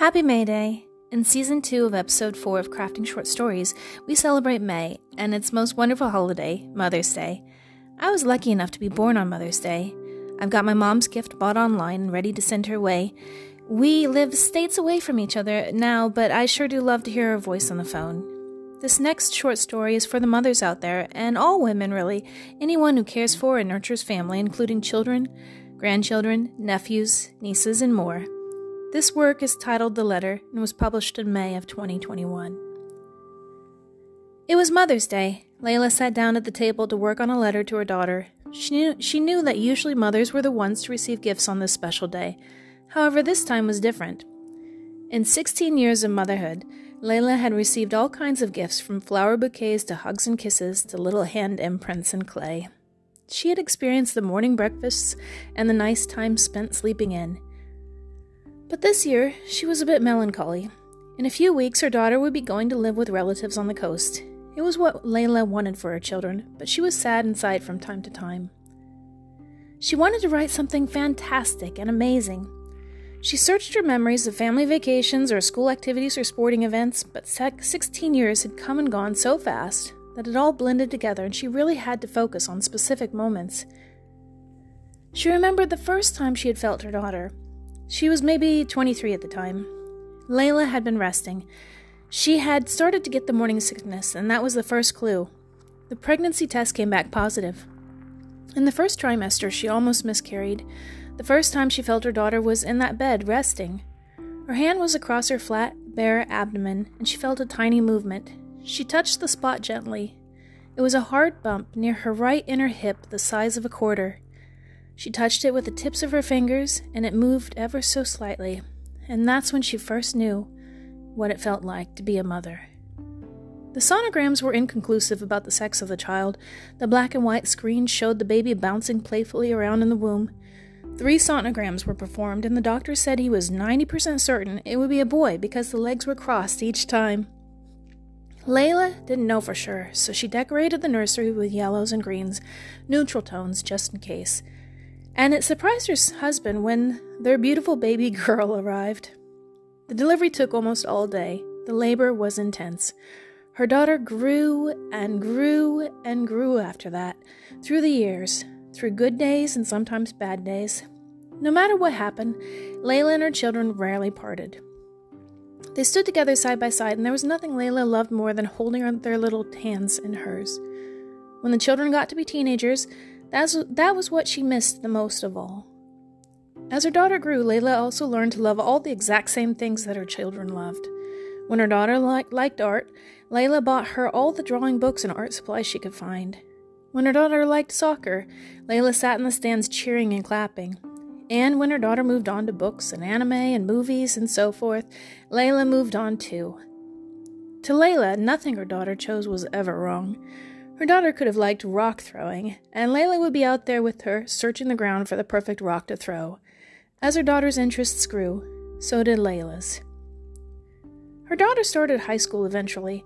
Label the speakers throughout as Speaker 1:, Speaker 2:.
Speaker 1: Happy May Day! In season 2 of episode 4 of Crafting Short Stories, we celebrate May and its most wonderful holiday, Mother's Day. I was lucky enough to be born on Mother's Day. I've got my mom's gift bought online and ready to send her way. We live states away from each other now, but I sure do love to hear her voice on the phone. This next short story is for the mothers out there, and all women really, anyone who cares for and nurtures family, including children, grandchildren, nephews, nieces, and more. This work is titled The Letter and was published in May of 2021. It was Mother's Day. Layla sat down at the table to work on a letter to her daughter. She knew, she knew that usually mothers were the ones to receive gifts on this special day. However, this time was different. In 16 years of motherhood, Layla had received all kinds of gifts from flower bouquets to hugs and kisses to little hand imprints in clay. She had experienced the morning breakfasts and the nice time spent sleeping in. But this year, she was a bit melancholy. In a few weeks, her daughter would be going to live with relatives on the coast. It was what Layla wanted for her children, but she was sad inside from time to time. She wanted to write something fantastic and amazing. She searched her memories of family vacations or school activities or sporting events, but 16 years had come and gone so fast that it all blended together and she really had to focus on specific moments. She remembered the first time she had felt her daughter. She was maybe 23 at the time. Layla had been resting. She had started to get the morning sickness, and that was the first clue. The pregnancy test came back positive. In the first trimester, she almost miscarried. The first time she felt her daughter was in that bed, resting. Her hand was across her flat, bare abdomen, and she felt a tiny movement. She touched the spot gently. It was a hard bump near her right inner hip, the size of a quarter. She touched it with the tips of her fingers, and it moved ever so slightly, and that's when she first knew what it felt like to be a mother. The sonograms were inconclusive about the sex of the child. The black and white screen showed the baby bouncing playfully around in the womb. Three sonograms were performed, and the doctor said he was 90% certain it would be a boy because the legs were crossed each time. Layla didn't know for sure, so she decorated the nursery with yellows and greens, neutral tones just in case and it surprised her husband when their beautiful baby girl arrived. The delivery took almost all day. The labor was intense. Her daughter grew and grew and grew after that, through the years, through good days and sometimes bad days. No matter what happened, Layla and her children rarely parted. They stood together side by side, and there was nothing Layla loved more than holding their little hands in hers. When the children got to be teenagers, that's, that was what she missed the most of all. As her daughter grew, Layla also learned to love all the exact same things that her children loved. When her daughter li- liked art, Layla bought her all the drawing books and art supplies she could find. When her daughter liked soccer, Layla sat in the stands cheering and clapping. And when her daughter moved on to books and anime and movies and so forth, Layla moved on too. To Layla, nothing her daughter chose was ever wrong. Her daughter could have liked rock throwing, and Layla would be out there with her, searching the ground for the perfect rock to throw. As her daughter's interests grew, so did Layla's. Her daughter started high school eventually.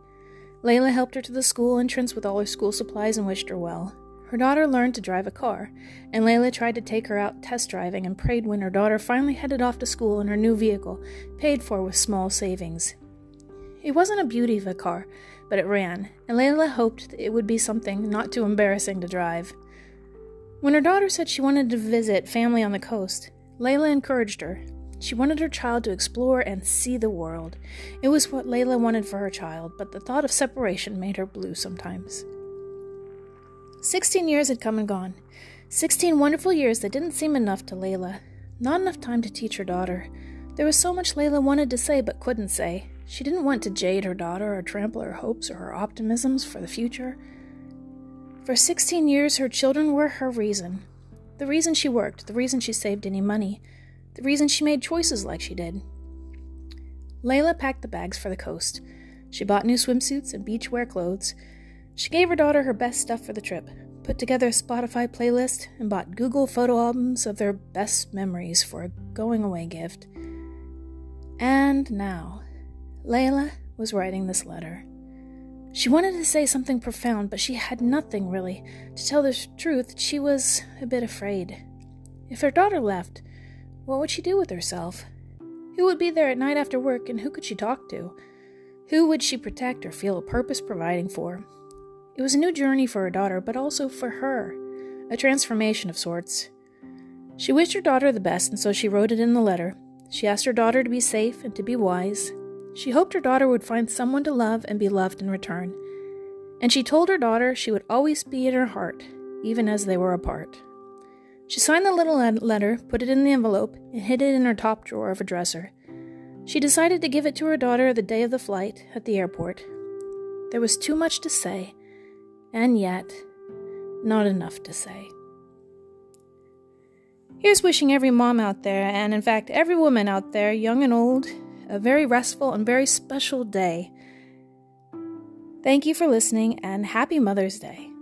Speaker 1: Layla helped her to the school entrance with all her school supplies and wished her well. Her daughter learned to drive a car, and Layla tried to take her out test driving and prayed when her daughter finally headed off to school in her new vehicle, paid for with small savings. It wasn't a beauty of a car, but it ran, and Layla hoped it would be something not too embarrassing to drive. When her daughter said she wanted to visit family on the coast, Layla encouraged her. She wanted her child to explore and see the world. It was what Layla wanted for her child, but the thought of separation made her blue sometimes. Sixteen years had come and gone. Sixteen wonderful years that didn't seem enough to Layla. Not enough time to teach her daughter. There was so much Layla wanted to say but couldn't say. She didn't want to jade her daughter or trample her hopes or her optimisms for the future. For 16 years, her children were her reason. The reason she worked, the reason she saved any money, the reason she made choices like she did. Layla packed the bags for the coast. She bought new swimsuits and beachwear clothes. She gave her daughter her best stuff for the trip, put together a Spotify playlist, and bought Google photo albums of their best memories for a going away gift. And now, Layla was writing this letter. She wanted to say something profound, but she had nothing really. To tell the truth, she was a bit afraid. If her daughter left, what would she do with herself? Who would be there at night after work, and who could she talk to? Who would she protect or feel a purpose providing for? It was a new journey for her daughter, but also for her, a transformation of sorts. She wished her daughter the best, and so she wrote it in the letter. She asked her daughter to be safe and to be wise. She hoped her daughter would find someone to love and be loved in return. And she told her daughter she would always be in her heart, even as they were apart. She signed the little letter, put it in the envelope, and hid it in her top drawer of a dresser. She decided to give it to her daughter the day of the flight at the airport. There was too much to say, and yet not enough to say. Here's wishing every mom out there, and in fact every woman out there, young and old, a very restful and very special day. Thank you for listening, and happy Mother's Day.